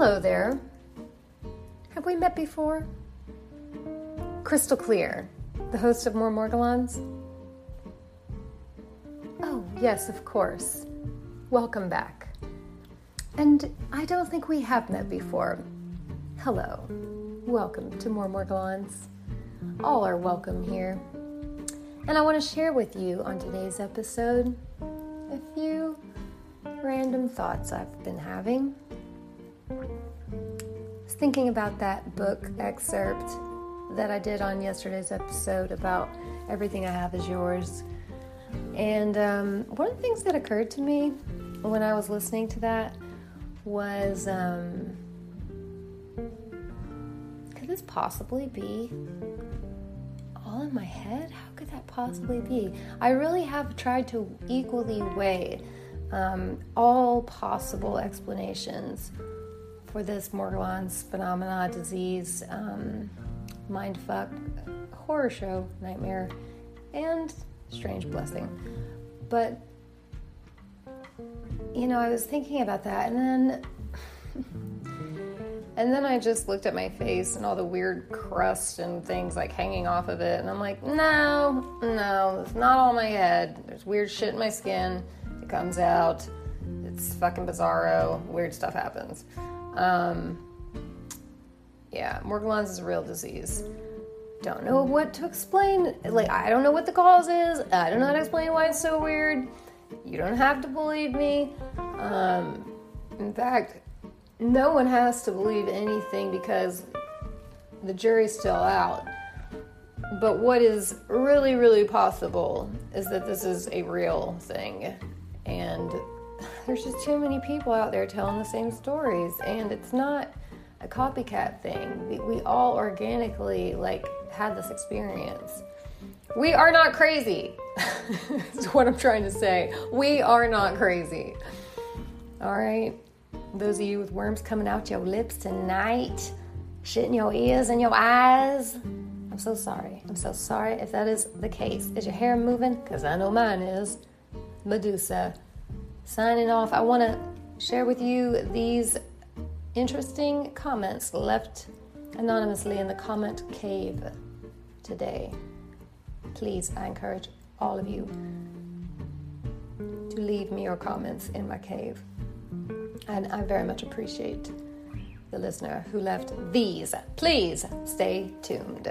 Hello there. Have we met before? Crystal Clear, the host of More Morgellons? Oh, yes, of course. Welcome back. And I don't think we have met before. Hello. Welcome to More Morgellons. All are welcome here. And I want to share with you on today's episode a few random thoughts I've been having. Thinking about that book excerpt that I did on yesterday's episode about everything I have is yours. And um, one of the things that occurred to me when I was listening to that was um, could this possibly be all in my head? How could that possibly be? I really have tried to equally weigh um, all possible explanations for this Morgellons phenomena, disease, um, mindfuck, horror show, nightmare, and strange blessing. But, you know, I was thinking about that, and then. And then I just looked at my face and all the weird crust and things like hanging off of it. And I'm like, no, no, it's not all my head. There's weird shit in my skin. It comes out. It's fucking bizarro. Weird stuff happens. Um, yeah, Morgellons is a real disease. Don't know what to explain. Like, I don't know what the cause is. I don't know how to explain why it's so weird. You don't have to believe me. Um, in fact, no one has to believe anything because the jury's still out. But what is really, really possible is that this is a real thing. And there's just too many people out there telling the same stories. And it's not a copycat thing. We, we all organically, like, had this experience. We are not crazy. That's what I'm trying to say. We are not crazy. All right? Those of you with worms coming out your lips tonight, shit in your ears and your eyes. I'm so sorry. I'm so sorry if that is the case. Is your hair moving? Because I know mine is. Medusa. Signing off, I want to share with you these interesting comments left anonymously in the comment cave today. Please, I encourage all of you to leave me your comments in my cave. And I very much appreciate the listener who left these. Please stay tuned.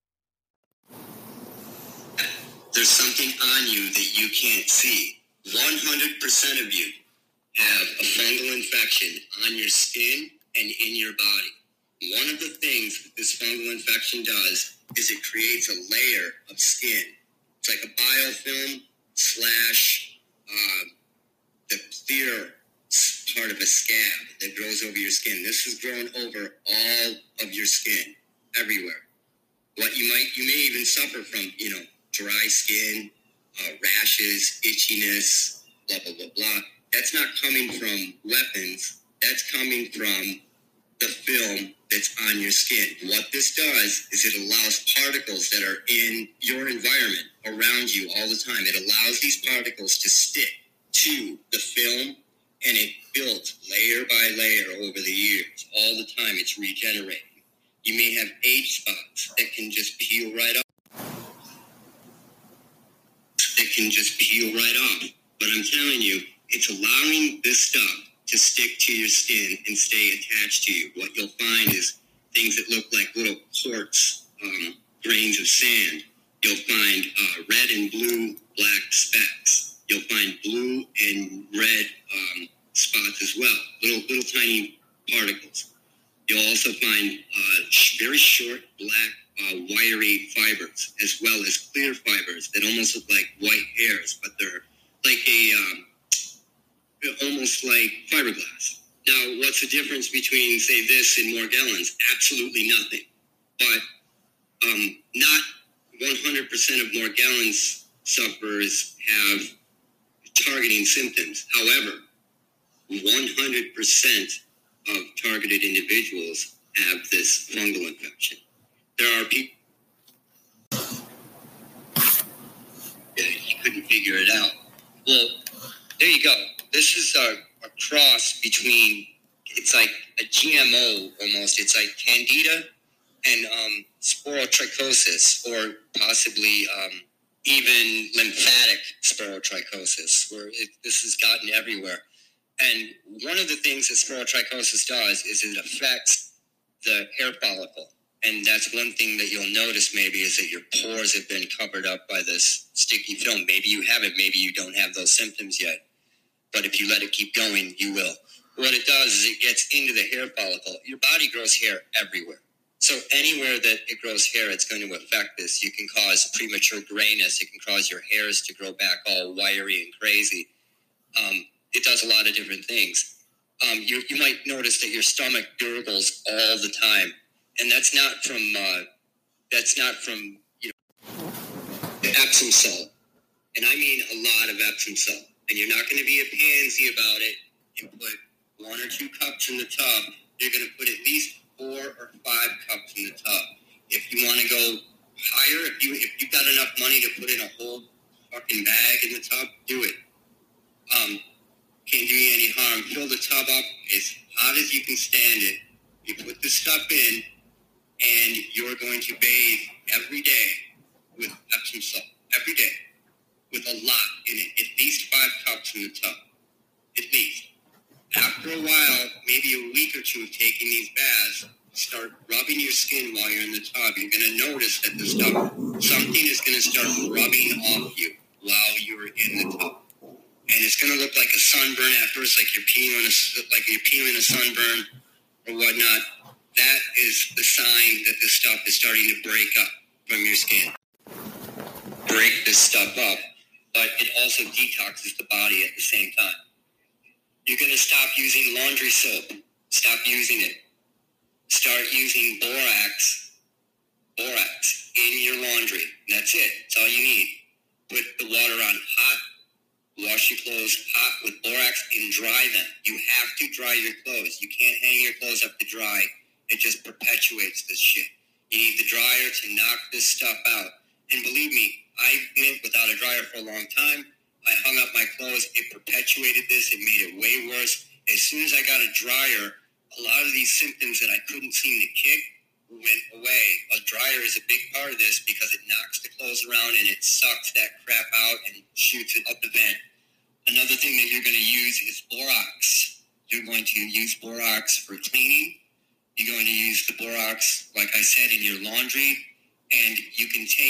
There's something on you that you can't see. 100% of you have a fungal infection on your skin and in your body. One of the things that this fungal infection does is it creates a layer of skin. It's like a biofilm slash uh, the clear part of a scab that grows over your skin. This is growing over all of your skin, everywhere. What you might, you may even suffer from, you know, dry skin, uh, rashes, itchiness, blah, blah, blah, blah. That's not coming from weapons. That's coming from the film that's on your skin. What this does is it allows particles that are in your environment around you all the time. It allows these particles to stick to the film and it builds layer by layer over the years. All the time it's regenerating. You may have age spots that can just peel right off. That can just peel right off. But I'm telling you, it's allowing this stuff to stick to your skin and stay attached to you. What you'll find is things that look like little quartz um, grains of sand. You'll find uh, red and blue black specks. You'll find blue and red um, spots as well, little little tiny particles. You'll also find uh, very short black uh, wiry fibers, as well as clear fibers that almost look like white hairs, but they're like a um, almost like fiberglass. Now, what's the difference between, say, this and Morgellons? Absolutely nothing. But um, not 100% of Morgellons sufferers have targeting symptoms. However, 100% of targeted individuals have this fungal infection. There are people yeah, he couldn't figure it out. Well, there you go. This is a, a cross between it's like a GMO almost. It's like candida and um, sporotrichosis, or possibly um, even lymphatic sporotrichosis, where it, this has gotten everywhere. And one of the things that sporotrichosis does is it affects the hair follicle. And that's one thing that you'll notice maybe is that your pores have been covered up by this sticky film. Maybe you haven't, maybe you don't have those symptoms yet. But if you let it keep going, you will. What it does is it gets into the hair follicle. Your body grows hair everywhere. So anywhere that it grows hair, it's going to affect this. You can cause premature grayness. It can cause your hairs to grow back all wiry and crazy. Um, it does a lot of different things. Um, you, you might notice that your stomach gurgles all the time, and that's not from uh, that's not from you know Epsom salt, and I mean a lot of Epsom salt. And you're not going to be a pansy about it and put one or two cups in the tub. You're going to put at least four or five cups in the tub. If you want to go higher, if you if you've got enough money to put in a whole fucking bag in the tub, do it. Um, can't do you any harm. Fill the tub up as hot as you can stand it. You put the stuff in, and you're going to bathe every day with Epsom salt. Every day. With a lot in it. At least five cups in the tub. At least. After a while, maybe a week or two of taking these baths, start rubbing your skin while you're in the tub. You're going to notice that the stuff, something is going to start rubbing off you while you're in the tub and it's going to look like a sunburn at first, like you're peeling a, like you're peeling a sunburn or whatnot. That is the sign that the stuff is starting to break up from your skin. Break this stuff up, but it also detoxes the body at the same time. You're going to stop using laundry soap. Stop using it. Start using borax. Borax in your laundry. That's it. That's all you need. Put the water on hot Wash your clothes hot with borax and dry them. You have to dry your clothes. You can't hang your clothes up to dry. It just perpetuates this shit. You need the dryer to knock this stuff out. And believe me, I went without a dryer for a long time. I hung up my clothes. It perpetuated this. It made it way worse. As soon as I got a dryer, a lot of these symptoms that I couldn't seem to kick went away. A dryer is a big part of this because it knocks the clothes around and it sucks that crap out and shoots it up the vent. Another thing that you're going to use is borax. You're going to use borax for cleaning. You're going to use the borax, like I said, in your laundry. And you can take